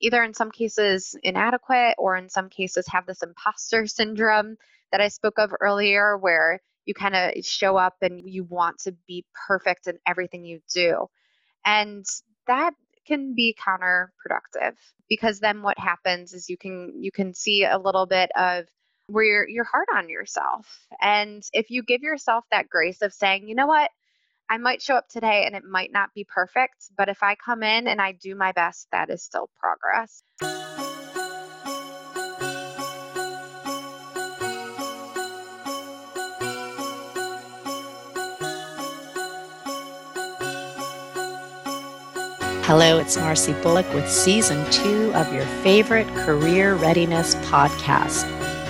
either in some cases inadequate or in some cases have this imposter syndrome that I spoke of earlier, where you kind of show up and you want to be perfect in everything you do. And that can be counterproductive because then what happens is you can you can see a little bit of where you're you're hard on yourself. And if you give yourself that grace of saying, you know what, I might show up today and it might not be perfect, but if I come in and I do my best, that is still progress. Hello, it's Marcy Bullock with season two of your favorite career readiness podcast.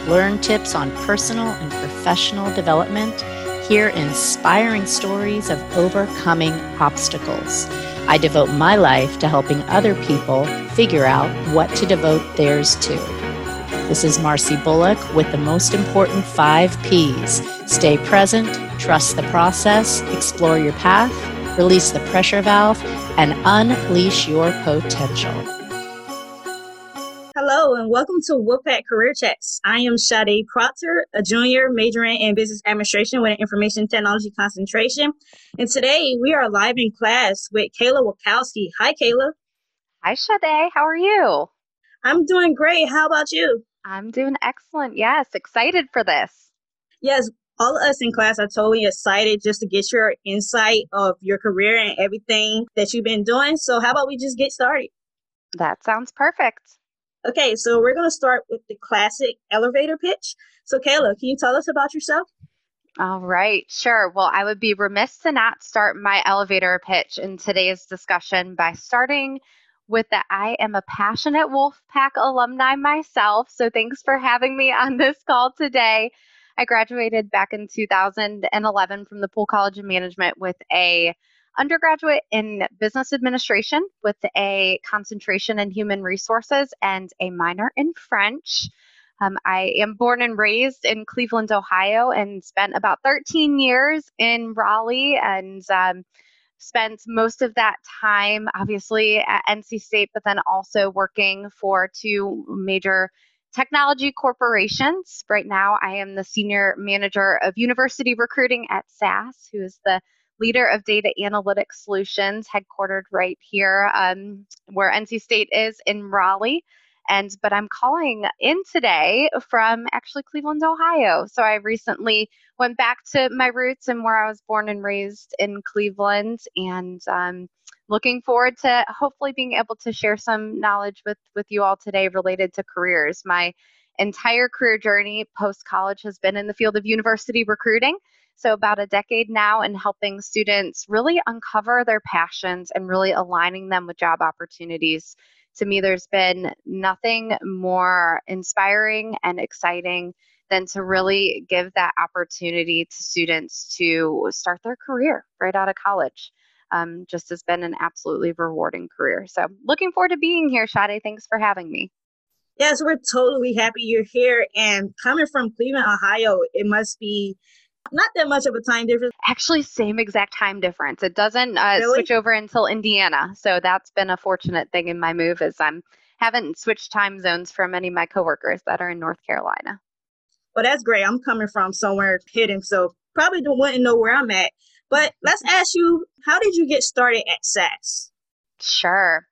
Learn tips on personal and professional development. Hear inspiring stories of overcoming obstacles. I devote my life to helping other people figure out what to devote theirs to. This is Marcy Bullock with the most important five P's stay present, trust the process, explore your path, release the pressure valve, and unleash your potential. And welcome to Wolfpack Career Chats. I am Sade Proctor, a junior majoring in business administration with an information technology concentration. And today we are live in class with Kayla Wachowski. Hi, Kayla. Hi, Sade. How are you? I'm doing great. How about you? I'm doing excellent. Yes, excited for this. Yes, all of us in class are totally excited just to get your insight of your career and everything that you've been doing. So, how about we just get started? That sounds perfect. Okay, so we're going to start with the classic elevator pitch. So, Kayla, can you tell us about yourself? All right, sure. Well, I would be remiss to not start my elevator pitch in today's discussion by starting with that I am a passionate Wolfpack alumni myself. So, thanks for having me on this call today. I graduated back in 2011 from the Poole College of Management with a undergraduate in business administration with a concentration in human resources and a minor in French. Um, I am born and raised in Cleveland, Ohio, and spent about 13 years in Raleigh and um, spent most of that time, obviously, at NC State, but then also working for two major technology corporations. Right now, I am the senior manager of university recruiting at SAS, who is the leader of data analytics solutions, headquartered right here um, where NC State is in Raleigh. And but I'm calling in today from actually Cleveland, Ohio. So I recently went back to my roots and where I was born and raised in Cleveland, and um, looking forward to hopefully being able to share some knowledge with with you all today related to careers. My entire career journey post college has been in the field of university recruiting. So, about a decade now, in helping students really uncover their passions and really aligning them with job opportunities. To me, there's been nothing more inspiring and exciting than to really give that opportunity to students to start their career right out of college um, just has been an absolutely rewarding career. So looking forward to being here, Sade. Thanks for having me. Yes, we're totally happy you're here. And coming from Cleveland, Ohio, it must be not that much of a time difference. Actually, same exact time difference. It doesn't uh, really? switch over until Indiana. So that's been a fortunate thing in my move is I'm haven't switched time zones from any of my coworkers that are in North Carolina. Well, that's great. I'm coming from somewhere hidden, so probably don't want to know where I'm at. But let's ask you, how did you get started at SAS? Sure.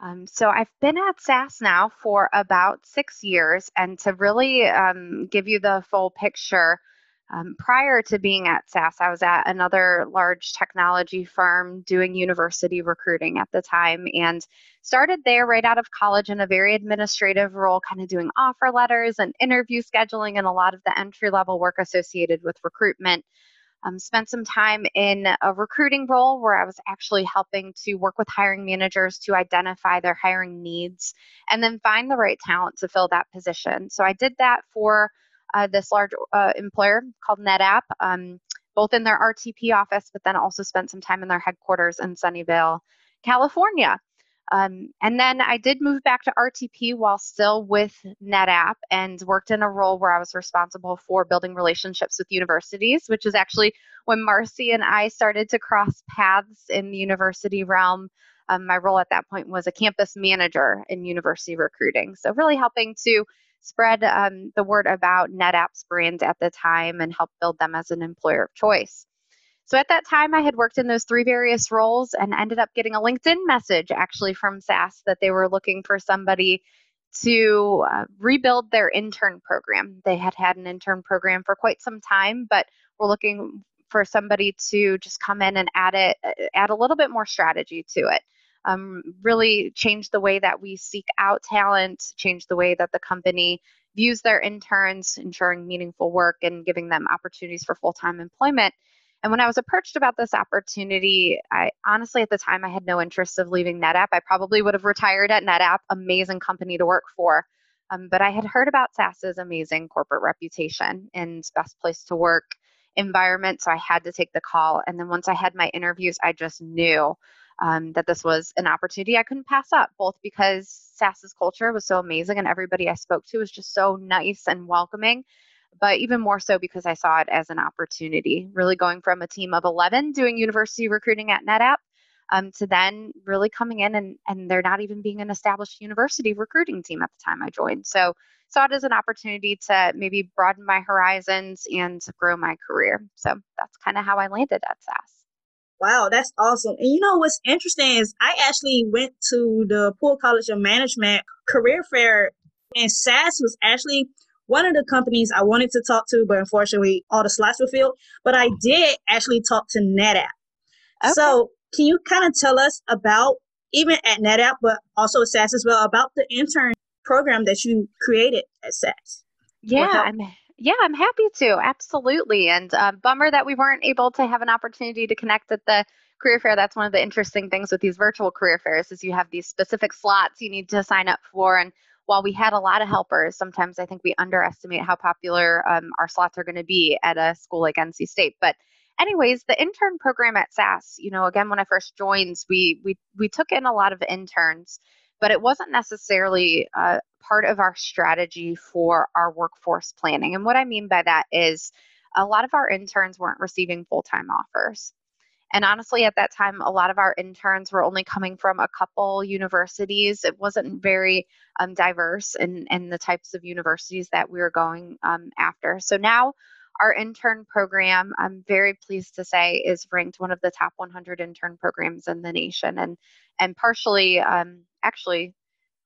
Um, so I've been at SAS now for about six years, and to really um, give you the full picture, um, prior to being at SAS, I was at another large technology firm doing university recruiting at the time and started there right out of college in a very administrative role, kind of doing offer letters and interview scheduling and a lot of the entry level work associated with recruitment. Um, spent some time in a recruiting role where I was actually helping to work with hiring managers to identify their hiring needs and then find the right talent to fill that position. So I did that for uh, this large uh, employer called NetApp, um, both in their RTP office, but then also spent some time in their headquarters in Sunnyvale, California. Um, and then I did move back to RTP while still with NetApp and worked in a role where I was responsible for building relationships with universities, which is actually when Marcy and I started to cross paths in the university realm Um, my role at that point was a campus manager in university recruiting. So, really helping to spread um, the word about NetApp's brand at the time and help build them as an employer of choice. So at that time, I had worked in those three various roles and ended up getting a LinkedIn message actually from SAS that they were looking for somebody to uh, rebuild their intern program. They had had an intern program for quite some time, but were looking for somebody to just come in and add it, uh, add a little bit more strategy to it. Um, really change the way that we seek out talent, change the way that the company views their interns, ensuring meaningful work and giving them opportunities for full time employment. And when I was approached about this opportunity, I honestly at the time I had no interest of leaving NetApp. I probably would have retired at NetApp, amazing company to work for. Um, but I had heard about SAS's amazing corporate reputation and best place to work environment, so I had to take the call. And then once I had my interviews, I just knew um, that this was an opportunity I couldn't pass up, both because SAS's culture was so amazing and everybody I spoke to was just so nice and welcoming but even more so because I saw it as an opportunity, really going from a team of 11 doing university recruiting at NetApp um, to then really coming in and, and there not even being an established university recruiting team at the time I joined. So saw it as an opportunity to maybe broaden my horizons and grow my career. So that's kind of how I landed at SAS. Wow, that's awesome. And you know what's interesting is I actually went to the Poole College of Management career fair and SAS was actually one of the companies I wanted to talk to, but unfortunately all the slots were filled. But I did actually talk to NetApp. Okay. So can you kind of tell us about even at NetApp, but also SAS as well, about the intern program that you created at SAS? Yeah, I'm yeah, I'm happy to. Absolutely. And uh, bummer that we weren't able to have an opportunity to connect at the career fair. That's one of the interesting things with these virtual career fairs is you have these specific slots you need to sign up for and while we had a lot of helpers, sometimes I think we underestimate how popular um, our slots are going to be at a school like NC State. But anyways, the intern program at SAS, you know, again, when I first joined, we we we took in a lot of interns, but it wasn't necessarily uh, part of our strategy for our workforce planning. And what I mean by that is a lot of our interns weren't receiving full time offers. And honestly, at that time, a lot of our interns were only coming from a couple universities. It wasn't very um, diverse in, in the types of universities that we were going um, after. So now, our intern program, I'm very pleased to say, is ranked one of the top 100 intern programs in the nation, and and partially, um, actually,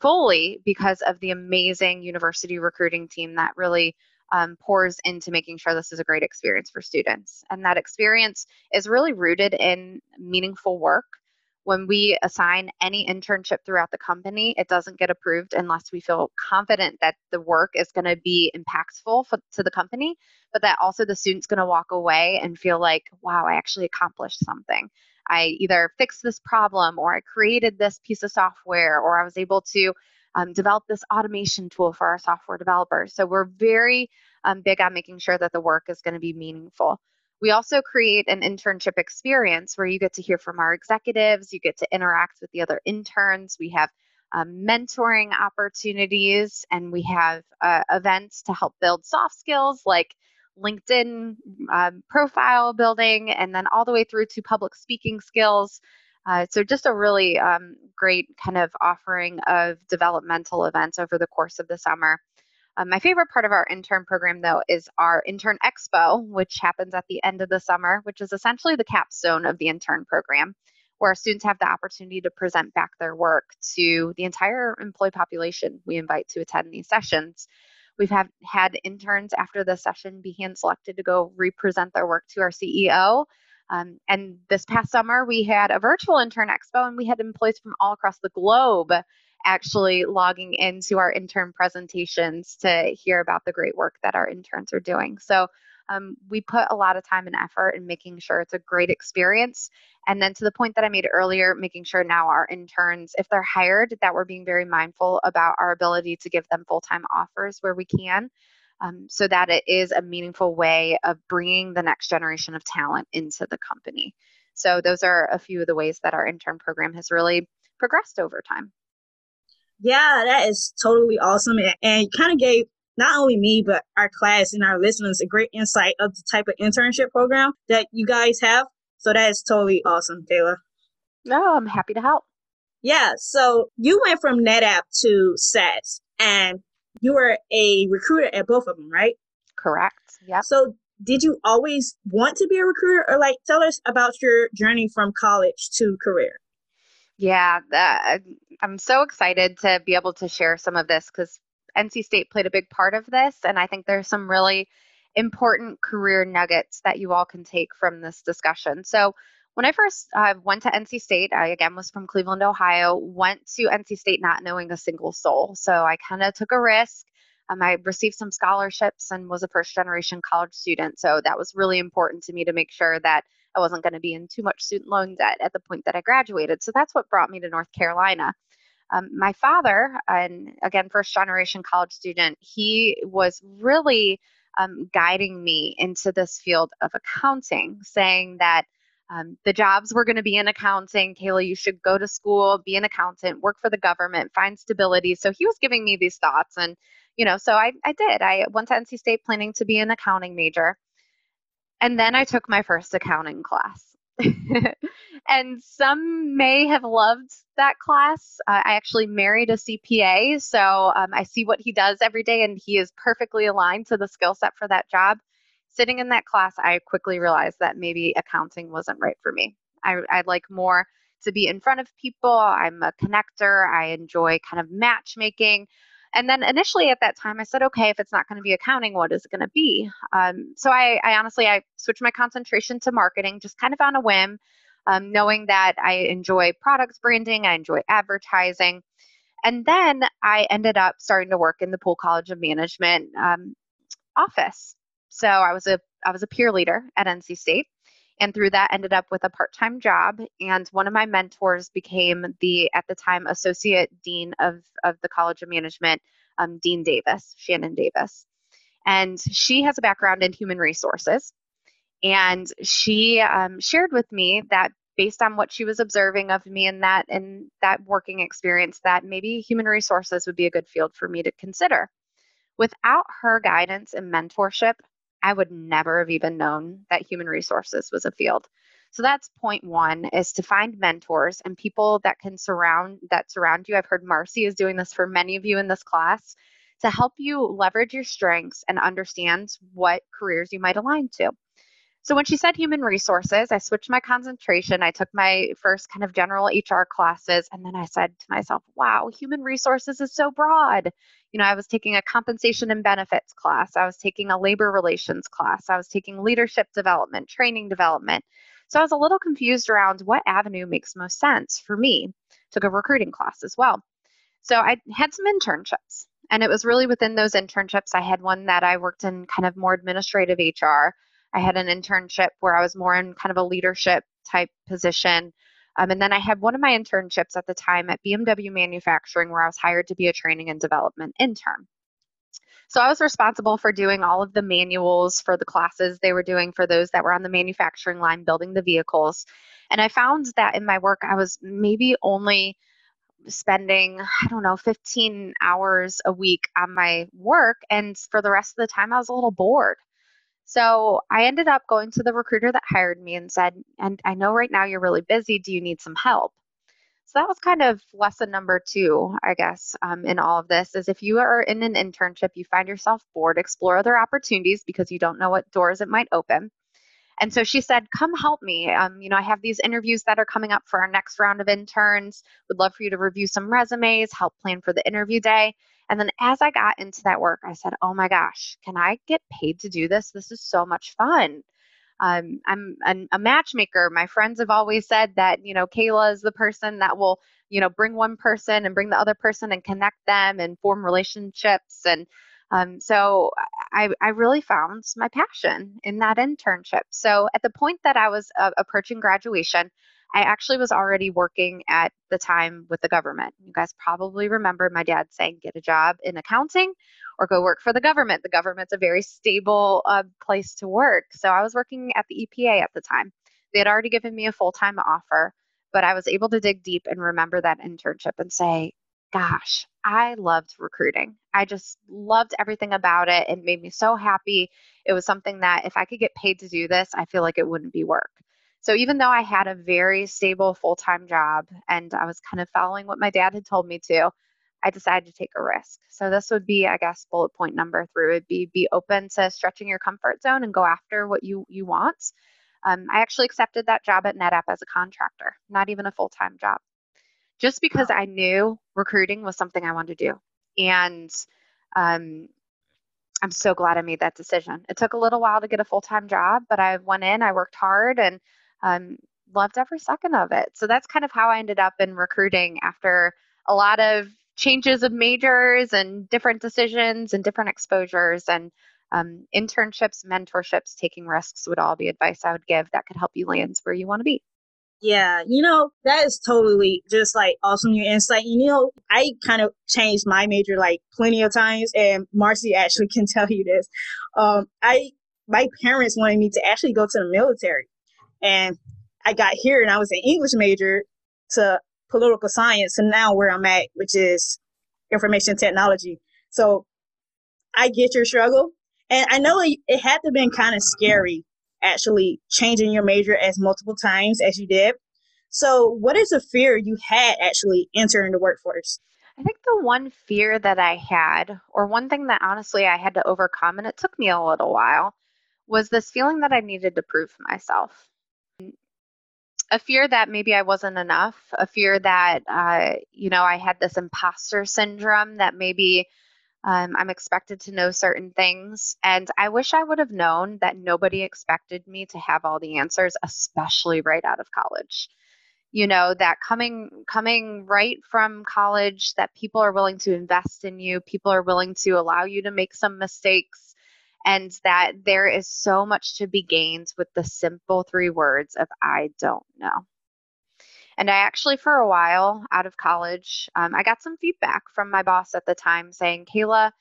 fully because of the amazing university recruiting team that really um, pours into making sure this is a great experience for students. And that experience is really rooted in meaningful work. When we assign any internship throughout the company, it doesn't get approved unless we feel confident that the work is going to be impactful for, to the company, but that also the student's going to walk away and feel like, wow, I actually accomplished something. I either fixed this problem or I created this piece of software or I was able to um, develop this automation tool for our software developers. So we're very um, big on making sure that the work is going to be meaningful. We also create an internship experience where you get to hear from our executives, you get to interact with the other interns. We have um, mentoring opportunities, and we have uh, events to help build soft skills like LinkedIn um, profile building, and then all the way through to public speaking skills. Uh, so just a really um, great kind of offering of developmental events over the course of the summer. Um, my favorite part of our intern program, though, is our intern expo, which happens at the end of the summer, which is essentially the capstone of the intern program, where students have the opportunity to present back their work to the entire employee population we invite to attend these sessions. We've have, had interns after the session be hand selected to go represent their work to our CEO um, and this past summer, we had a virtual intern expo, and we had employees from all across the globe actually logging into our intern presentations to hear about the great work that our interns are doing. So um, we put a lot of time and effort in making sure it's a great experience. And then to the point that I made earlier, making sure now our interns, if they're hired, that we're being very mindful about our ability to give them full time offers where we can um, so that it is a meaningful way of bringing the next generation of talent into the company. So, those are a few of the ways that our intern program has really progressed over time. Yeah, that is totally awesome. And, and kind of gave not only me, but our class and our listeners a great insight of the type of internship program that you guys have. So, that is totally awesome, Taylor. No, I'm happy to help. Yeah, so you went from NetApp to SAS, and you were a recruiter at both of them, right? Correct. Yeah. So did you always want to be a recruiter or like tell us about your journey from college to career yeah that, i'm so excited to be able to share some of this because nc state played a big part of this and i think there's some really important career nuggets that you all can take from this discussion so when I first uh, went to NC State, I again was from Cleveland, Ohio, went to NC State not knowing a single soul. So I kind of took a risk um, I received some scholarships and was a first generation college student. So that was really important to me to make sure that I wasn't going to be in too much student loan debt at the point that I graduated. So that's what brought me to North Carolina. Um, my father, and again, first generation college student, he was really um, guiding me into this field of accounting, saying that um, the jobs were going to be in accounting. Kayla, you should go to school, be an accountant, work for the government, find stability. So he was giving me these thoughts. And you know, so I, I did. I went to NC State planning to be an accounting major. And then I took my first accounting class. and some may have loved that class. Uh, I actually married a CPA, so um, I see what he does every day, and he is perfectly aligned to the skill set for that job. Sitting in that class, I quickly realized that maybe accounting wasn't right for me. I, I'd like more to be in front of people. I'm a connector. I enjoy kind of matchmaking. And then initially at that time, I said, okay, if it's not going to be accounting, what is it going to be? Um, so I, I, honestly, I switched my concentration to marketing, just kind of on a whim, um, knowing that I enjoy products branding, I enjoy advertising. And then I ended up starting to work in the Poole College of Management um, office. So I was a I was a peer leader at NC State and through that ended up with a part-time job and one of my mentors became the at the time associate dean of of the college of management um, dean davis shannon davis. And she has a background in human resources and she um, shared with me that based on what she was observing of me in that in that working experience that maybe human resources would be a good field for me to consider. Without her guidance and mentorship I would never have even known that human resources was a field. So that's point one is to find mentors and people that can surround that surround you. I've heard Marcy is doing this for many of you in this class to help you leverage your strengths and understand what careers you might align to. So when she said human resources, I switched my concentration. I took my first kind of general HR classes, and then I said to myself, wow, human resources is so broad. You know, I was taking a compensation and benefits class, I was taking a labor relations class, I was taking leadership development, training development. So I was a little confused around what avenue makes most sense for me. Took a recruiting class as well. So I had some internships, and it was really within those internships. I had one that I worked in kind of more administrative HR. I had an internship where I was more in kind of a leadership type position. Um, and then I had one of my internships at the time at BMW Manufacturing where I was hired to be a training and development intern. So I was responsible for doing all of the manuals for the classes they were doing for those that were on the manufacturing line building the vehicles. And I found that in my work, I was maybe only spending, I don't know, 15 hours a week on my work. And for the rest of the time, I was a little bored. So I ended up going to the recruiter that hired me and said, And I know right now you're really busy. Do you need some help? So that was kind of lesson number two, I guess, um, in all of this is if you are in an internship, you find yourself bored, explore other opportunities because you don't know what doors it might open. And so she said, Come help me. Um, you know, I have these interviews that are coming up for our next round of interns. Would love for you to review some resumes, help plan for the interview day. And then as I got into that work, I said, oh my gosh, can I get paid to do this? This is so much fun. Um, I'm a matchmaker. My friends have always said that, you know, Kayla is the person that will, you know, bring one person and bring the other person and connect them and form relationships. And um, so I, I really found my passion in that internship. So at the point that I was uh, approaching graduation, I actually was already working at the time with the government. You guys probably remember my dad saying, get a job in accounting or go work for the government. The government's a very stable uh, place to work. So I was working at the EPA at the time. They had already given me a full time offer, but I was able to dig deep and remember that internship and say, gosh, I loved recruiting. I just loved everything about it. It made me so happy. It was something that if I could get paid to do this, I feel like it wouldn't be work. So even though I had a very stable full time job and I was kind of following what my dad had told me to, I decided to take a risk. So this would be, I guess, bullet point number three would be be open to stretching your comfort zone and go after what you you want. Um, I actually accepted that job at NetApp as a contractor, not even a full time job, just because I knew recruiting was something I wanted to do. And um, I'm so glad I made that decision. It took a little while to get a full time job, but I went in, I worked hard, and um, loved every second of it. So that's kind of how I ended up in recruiting after a lot of changes of majors and different decisions and different exposures and um, internships, mentorships, taking risks would all be advice I would give that could help you land where you want to be. Yeah, you know, that is totally just like awesome your insight. You know, I kind of changed my major like plenty of times and Marcy actually can tell you this. Um, I my parents wanted me to actually go to the military. And I got here and I was an English major to political science and now where I'm at, which is information technology. So I get your struggle. And I know it, it had to have been kind of scary actually changing your major as multiple times as you did. So what is a fear you had actually entering the workforce? I think the one fear that I had, or one thing that honestly I had to overcome, and it took me a little while, was this feeling that I needed to prove myself a fear that maybe I wasn't enough, a fear that, uh, you know, I had this imposter syndrome that maybe um, I'm expected to know certain things. And I wish I would have known that nobody expected me to have all the answers, especially right out of college. You know, that coming coming right from college, that people are willing to invest in you, people are willing to allow you to make some mistakes and that there is so much to be gained with the simple three words of I don't know. And I actually, for a while out of college, um, I got some feedback from my boss at the time saying, Kayla,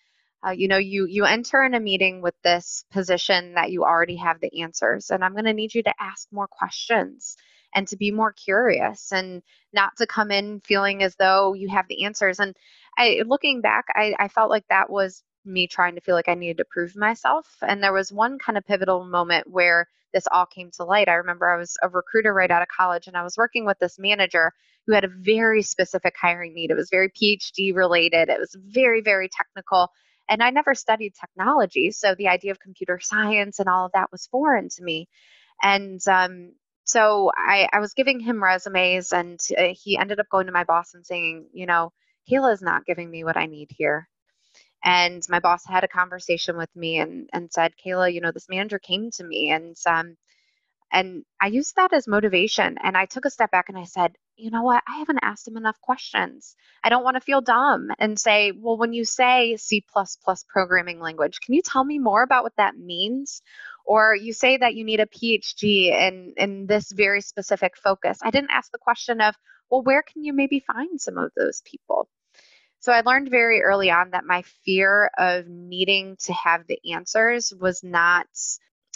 uh, you know, you you enter in a meeting with this position that you already have the answers, and I'm going to need you to ask more questions and to be more curious and not to come in feeling as though you have the answers. And I, looking back, I, I felt like that was me trying to feel like I needed to prove myself. And there was one kind of pivotal moment where this all came to light. I remember I was a recruiter right out of college and I was working with this manager who had a very specific hiring need. It was very PhD related, it was very, very technical. And I never studied technology. So the idea of computer science and all of that was foreign to me. And um, so I, I was giving him resumes, and uh, he ended up going to my boss and saying, you know, Kayla is not giving me what I need here. And my boss had a conversation with me and, and said, Kayla, you know, this manager came to me and um, and I used that as motivation. And I took a step back and I said, you know what? I haven't asked him enough questions. I don't want to feel dumb and say, well, when you say C programming language, can you tell me more about what that means? Or you say that you need a PhD in, in this very specific focus. I didn't ask the question of, well, where can you maybe find some of those people? So I learned very early on that my fear of needing to have the answers was not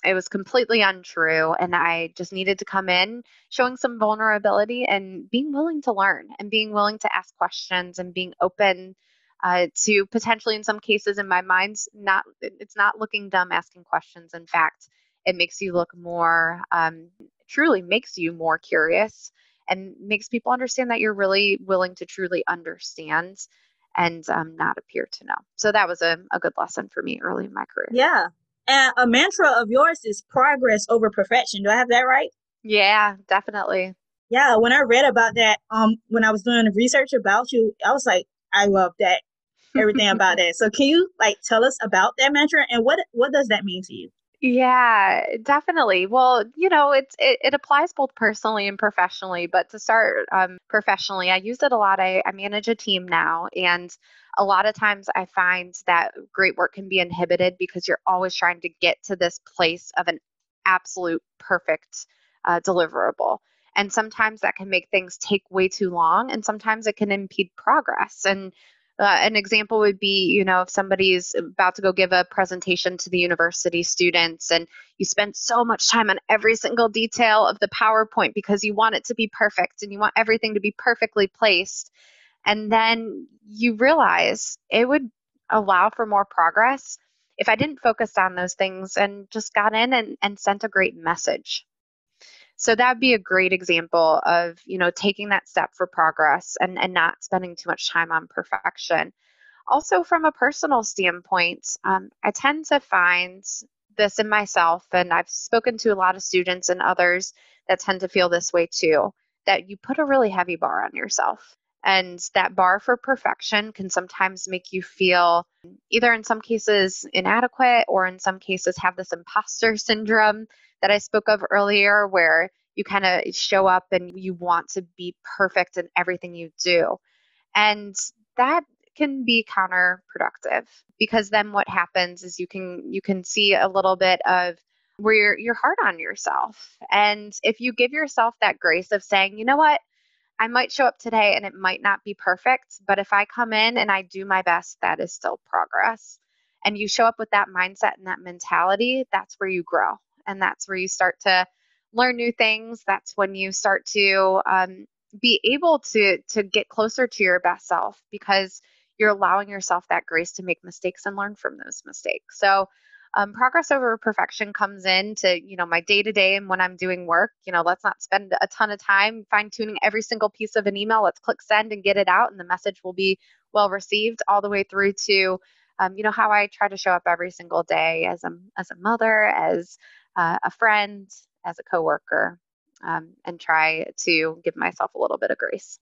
it was completely untrue and i just needed to come in showing some vulnerability and being willing to learn and being willing to ask questions and being open uh, to potentially in some cases in my mind not it's not looking dumb asking questions. In fact it makes you look more um, truly makes you more curious and makes people understand that you're really willing to truly understand and um, not appear to know. So that was a, a good lesson for me early in my career. Yeah. And a mantra of yours is progress over perfection. Do I have that right? Yeah, definitely. Yeah, when I read about that, um, when I was doing research about you, I was like, I love that, everything about that. So, can you like tell us about that mantra and what what does that mean to you? Yeah, definitely. Well, you know, it's it, it applies both personally and professionally. But to start um, professionally, I use it a lot. I, I manage a team now, and a lot of times I find that great work can be inhibited because you're always trying to get to this place of an absolute perfect uh, deliverable. And sometimes that can make things take way too long, and sometimes it can impede progress. And uh, an example would be, you know, if somebody's about to go give a presentation to the university students and you spend so much time on every single detail of the PowerPoint because you want it to be perfect and you want everything to be perfectly placed. And then you realize it would allow for more progress if I didn't focus on those things and just got in and, and sent a great message. So that'd be a great example of, you know, taking that step for progress and, and not spending too much time on perfection. Also, from a personal standpoint, um, I tend to find this in myself, and I've spoken to a lot of students and others that tend to feel this way too, that you put a really heavy bar on yourself. And that bar for perfection can sometimes make you feel either in some cases inadequate or in some cases have this imposter syndrome that I spoke of earlier, where you kind of show up and you want to be perfect in everything you do. And that can be counterproductive because then what happens is you can you can see a little bit of where you're, you're hard on yourself. And if you give yourself that grace of saying, you know what, I might show up today and it might not be perfect, but if I come in and I do my best, that is still progress. And you show up with that mindset and that mentality, that's where you grow. And that's where you start to learn new things. That's when you start to um, be able to to get closer to your best self because you're allowing yourself that grace to make mistakes and learn from those mistakes. So um, progress over perfection comes in to you know my day to day and when i'm doing work you know let's not spend a ton of time fine tuning every single piece of an email. Let's click send and get it out and the message will be well received all the way through to um, you know how i try to show up every single day as a as a mother as uh, a friend as a coworker um, and try to give myself a little bit of grace.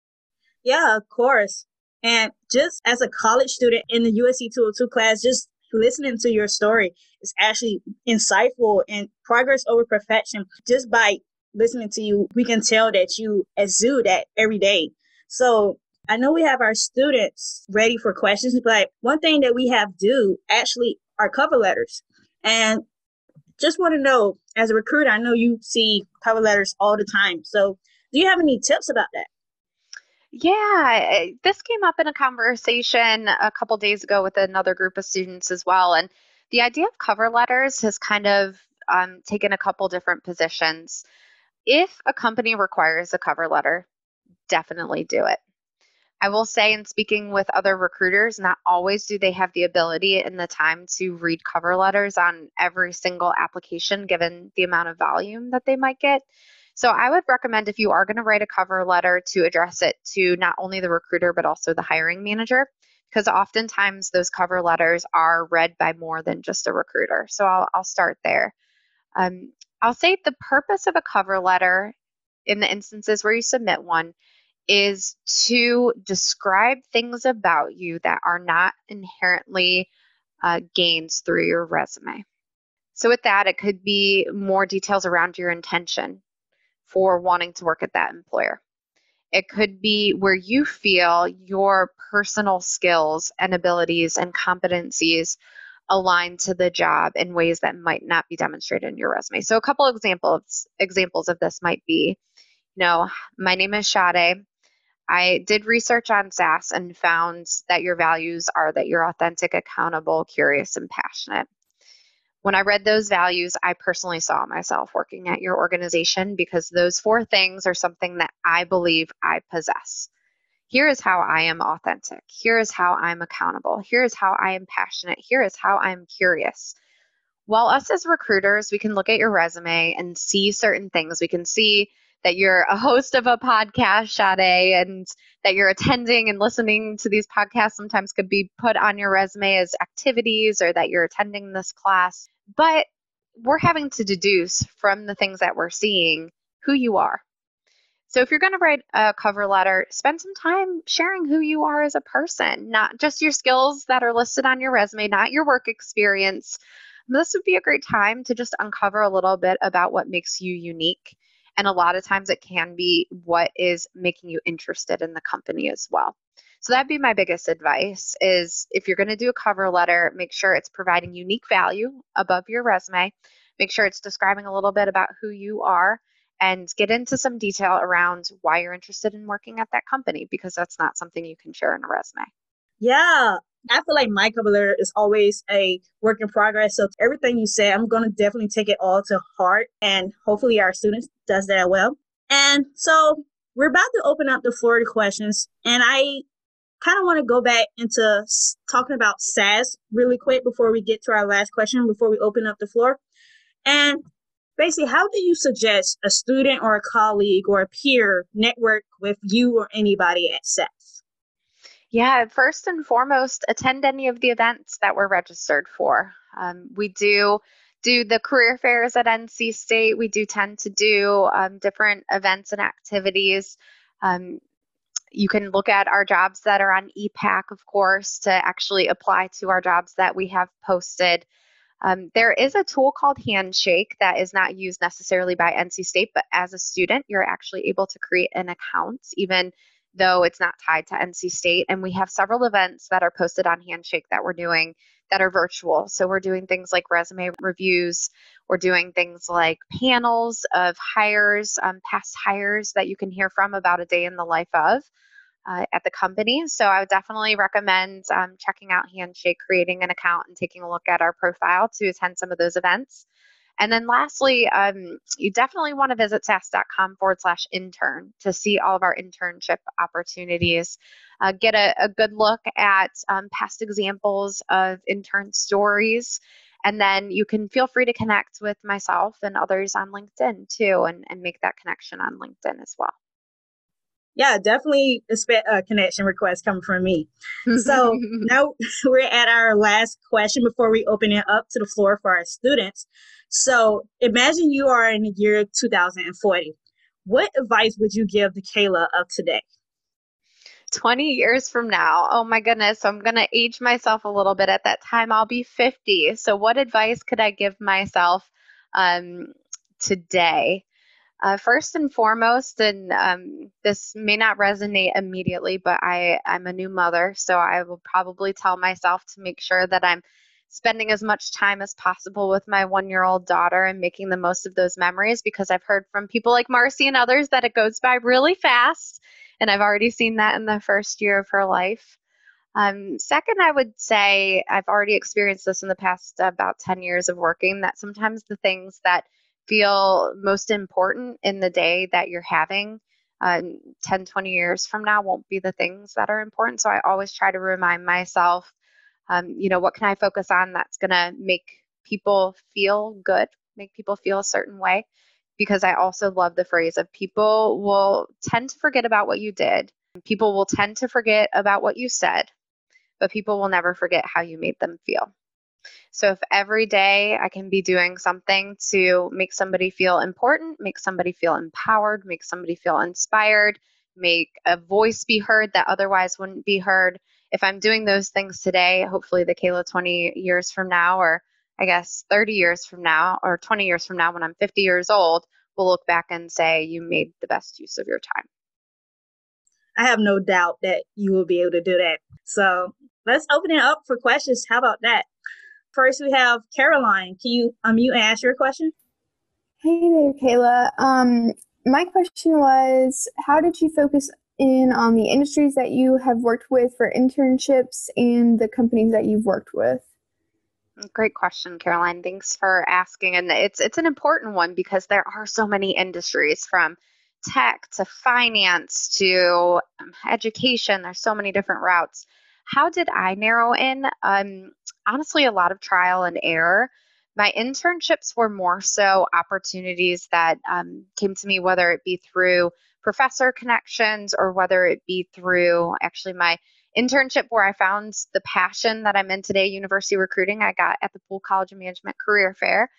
Yeah of course. And just as a college student in the USC 202 class, just listening to your story is actually insightful and progress over perfection. Just by listening to you, we can tell that you exude that every day. So I know we have our students ready for questions, but one thing that we have do actually are cover letters. And just want to know, as a recruiter, I know you see cover letters all the time. So do you have any tips about that? Yeah, this came up in a conversation a couple days ago with another group of students as well. And the idea of cover letters has kind of um, taken a couple different positions. If a company requires a cover letter, definitely do it. I will say, in speaking with other recruiters, not always do they have the ability and the time to read cover letters on every single application given the amount of volume that they might get. So I would recommend if you are going to write a cover letter to address it to not only the recruiter, but also the hiring manager, because oftentimes those cover letters are read by more than just a recruiter. So I'll, I'll start there. Um, I'll say the purpose of a cover letter in the instances where you submit one is to describe things about you that are not inherently uh, gains through your resume. So, with that, it could be more details around your intention for wanting to work at that employer. It could be where you feel your personal skills and abilities and competencies align to the job in ways that might not be demonstrated in your resume. So a couple examples examples of this might be, you know, my name is Sade. I did research on SAS and found that your values are that you're authentic, accountable, curious, and passionate. When I read those values, I personally saw myself working at your organization because those four things are something that I believe I possess. Here is how I am authentic. Here is how I'm accountable. Here is how I am passionate. Here is how I'm curious. While us as recruiters, we can look at your resume and see certain things. We can see that you're a host of a podcast, Sade, and that you're attending and listening to these podcasts sometimes could be put on your resume as activities or that you're attending this class. But we're having to deduce from the things that we're seeing who you are. So if you're going to write a cover letter, spend some time sharing who you are as a person, not just your skills that are listed on your resume, not your work experience. This would be a great time to just uncover a little bit about what makes you unique and a lot of times it can be what is making you interested in the company as well. So that'd be my biggest advice is if you're going to do a cover letter, make sure it's providing unique value above your resume. Make sure it's describing a little bit about who you are and get into some detail around why you're interested in working at that company because that's not something you can share in a resume. Yeah, I feel like my cover letter is always a work in progress. So everything you say, I'm going to definitely take it all to heart, and hopefully our students does that well. And so we're about to open up the floor to questions, and I kind of want to go back into talking about SAS really quick before we get to our last question, before we open up the floor. And Basically, how do you suggest a student or a colleague or a peer network with you or anybody at SAS? Yeah, first and foremost, attend any of the events that we're registered for. Um, we do do the career fairs at NC State. We do tend to do um, different events and activities. Um, you can look at our jobs that are on ePACK, of course, to actually apply to our jobs that we have posted. Um, there is a tool called Handshake that is not used necessarily by NC State, but as a student, you're actually able to create an account, even though it's not tied to NC State. And we have several events that are posted on Handshake that we're doing that are virtual. So we're doing things like resume reviews, we're doing things like panels of hires, um, past hires that you can hear from about a day in the life of. Uh, at the company. So I would definitely recommend um, checking out Handshake, creating an account, and taking a look at our profile to attend some of those events. And then lastly, um, you definitely want to visit sas.com forward slash intern to see all of our internship opportunities. Uh, get a, a, good look at um, past examples of intern stories. And then you can feel free to connect with myself and others on LinkedIn too and, and make that connection on LinkedIn as well. Yeah, definitely expect a connection request coming from me. So now we're at our last question before we open it up to the floor for our students. So imagine you are in the year 2040. What advice would you give the Kayla of today? 20 years from now. Oh my goodness. So I'm going to age myself a little bit. At that time, I'll be 50. So, what advice could I give myself um, today? Uh, first and foremost, and um, this may not resonate immediately, but I, I'm a new mother. So, I will probably tell myself to make sure that I'm spending as much time as possible with my one year old daughter and making the most of those memories because I've heard from people like Marcy and others that it goes by really fast. And I've already seen that in the first year of her life. Um, second, I would say I've already experienced this in the past about 10 years of working that sometimes the things that feel most important in the day that you're having uh, 10, 20 years from now won't be the things that are important. So I always try to remind myself um, you know, what can I focus on that's going to make people feel good, make people feel a certain way? Because I also love the phrase of people will tend to forget about what you did. People will tend to forget about what you said, but people will never forget how you made them feel. So if every day I can be doing something to make somebody feel important, make somebody feel empowered, make somebody feel inspired, make a voice be heard that otherwise wouldn't be heard, if I'm doing those things today, hopefully the Kayla 20 years from now, or I guess 30 years from now, or 20 years from now when I'm 50 years old, will look back and say you made the best use of your time. I have no doubt that you will be able to do that. So let's open it up for questions. How about that? First, we have Caroline. Can you unmute and ask your question? Hey there, Kayla. Um, my question was How did you focus in on the industries that you have worked with for internships and the companies that you've worked with? Great question, Caroline. Thanks for asking. And it's it's an important one because there are so many industries from tech to finance to um, education. There's so many different routes. How did I narrow in? Um, honestly, a lot of trial and error. My internships were more so opportunities that um, came to me, whether it be through professor connections or whether it be through actually my internship where I found the passion that I'm in today, university recruiting, I got at the Poole College of Management Career Fair.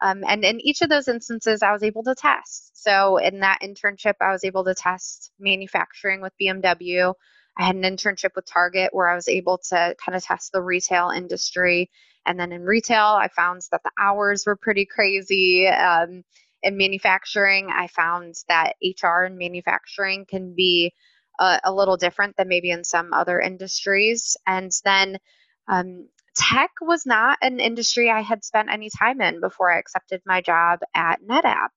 Um, and in each of those instances, I was able to test. So in that internship, I was able to test manufacturing with BMW. I had an internship with Target where I was able to kind of test the retail industry. And then in retail, I found that the hours were pretty crazy. Um, in manufacturing, I found that HR in manufacturing can be a, a little different than maybe in some other industries. And then um, tech was not an industry I had spent any time in before I accepted my job at NetApp.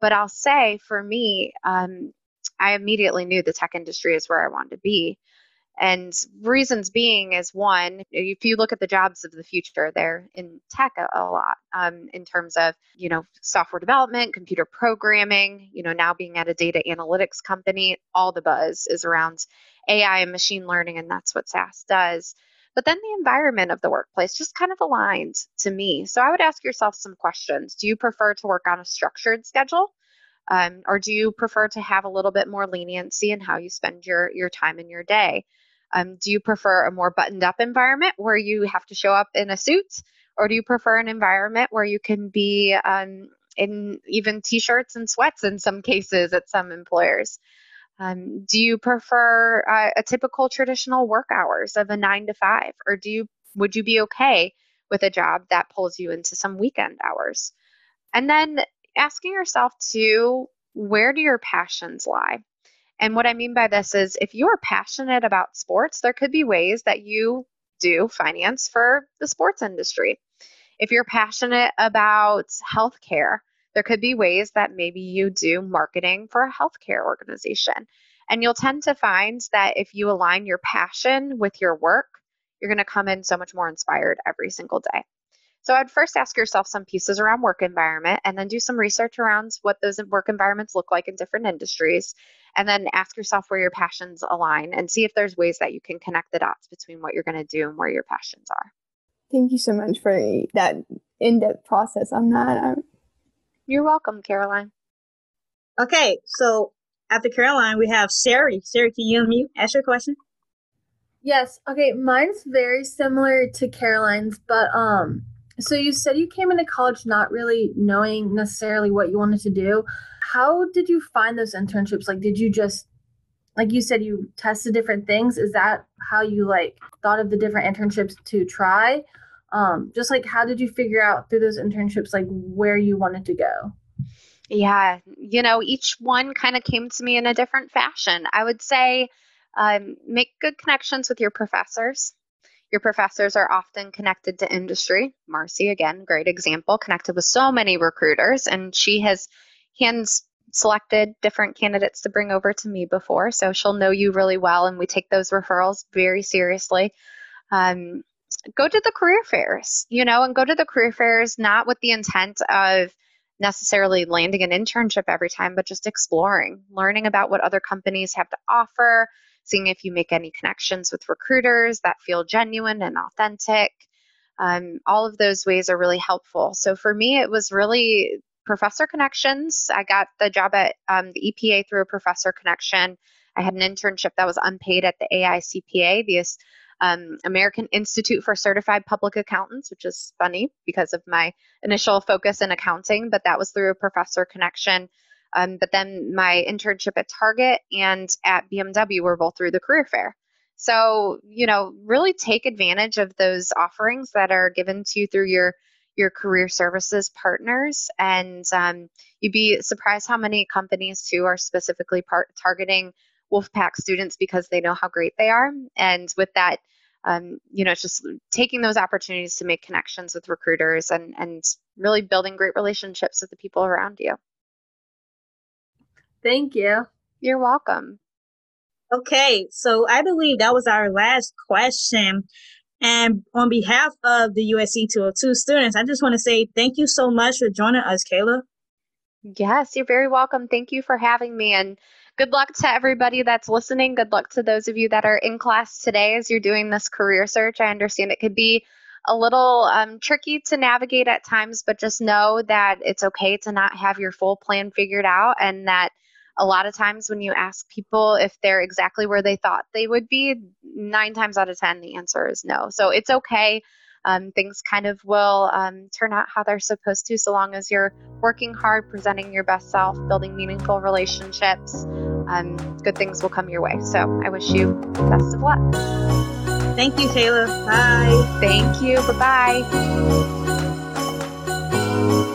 But I'll say for me, um, I immediately knew the tech industry is where I wanted to be. And reasons being is one, if you look at the jobs of the future, they're in tech a, lot um, in terms of, you know, software development, computer programming, you know, now being at a data analytics company, all the buzz is around AI and machine learning, and that's what SAS does. but then the environment of the workplace just kind of aligned to me. So I would ask yourself some questions. Do you prefer to work on a structured schedule? Um, or do you prefer to have a little bit more leniency in how you spend your, your time in your day? Um, do you prefer a more buttoned up environment where you have to show up in a suit? Or do you prefer an environment where you can be um, in even t shirts and sweats in some cases at some employers? Um, do you prefer uh, a typical traditional work hours of a nine to five, or do you would you be okay with a job that pulls you into some weekend hours? And then asking yourself too, where do your passions lie? And what I mean by this is if you're passionate about sports, there could be ways that you do finance for the sports industry. If you're passionate about healthcare, there could be ways that maybe you do marketing for a healthcare organization. And you'll tend to find that if you align your passion with your work, you're going to come in so much more inspired every single day. So I'd first ask yourself some pieces around work environment and then do some research around what those work environments look like in different industries. And then ask yourself where your passions align and see if there's ways that you can connect the dots between what you're going to do and where your passions are. Thank you so much for that in depth process on that. You're welcome, Caroline. Okay, so after Caroline, we have Sari. Sari, can you unmute? Ask your question. Yes. Okay, mine's very similar to Caroline's, but um, so you said you came into college not really knowing necessarily what you wanted to do. How did you find those internships? Like, did you just like you said you tested different things? Is that how you like thought of the different internships to try? um, just like how did you figure out through those internships like where you wanted to go yeah you know each one kind of came to me in a different fashion i would say um, make good connections with your professors your professors are often connected to industry. Marcy again great example connected with so many recruiters and she has hands selected different candidates to bring over to me before so she'll know you really well and we take those referrals very seriously. Um, go to the career fairs, you know, and go to the career fairs not with the intent of necessarily landing an internship every time, but just exploring, learning about what other companies have to offer, seeing if you make any connections with recruiters that feel genuine and authentic. Um, all of those ways are really helpful. So for me, it was really professor connections. I got the job at um, the EPA through a professor connection. I had an internship that was unpaid at the AICPA, the um, American Institute for Certified Public Accountants, which is funny because of my initial focus in accounting, but that was through a professor connection. Um, but then my internship at Target and at BMW were both through the career fair. So, you know, really take advantage of those offerings that are given to you through your your career services partners and um, you'd be surprised how many companies too are specifically part- targeting Wolfpack students because they know how great they are. And with that, um, you know, it's just taking those opportunities to make connections with recruiters and and really building great relationships with the people around you. Thank you. You're welcome. Okay, so I believe that was our last question. And on behalf of the USC 202 students, I just want to say thank you so much for joining us, Kayla. Yes, you're very welcome. Thank you for having me. And good luck to everybody that's listening. Good luck to those of you that are in class today as you're doing this career search. I understand it could be a little um, tricky to navigate at times, but just know that it's okay to not have your full plan figured out and that a lot of times when you ask people if they're exactly where they thought they would be, nine times out of 10, the answer is no. So it's okay um, things kind of will um, turn out how they're supposed to so long as you're working hard, presenting your best self, building meaningful relationships. Um, good things will come your way. So I wish you best of luck. Thank you, Taylor. Bye. Thank you. Bye bye.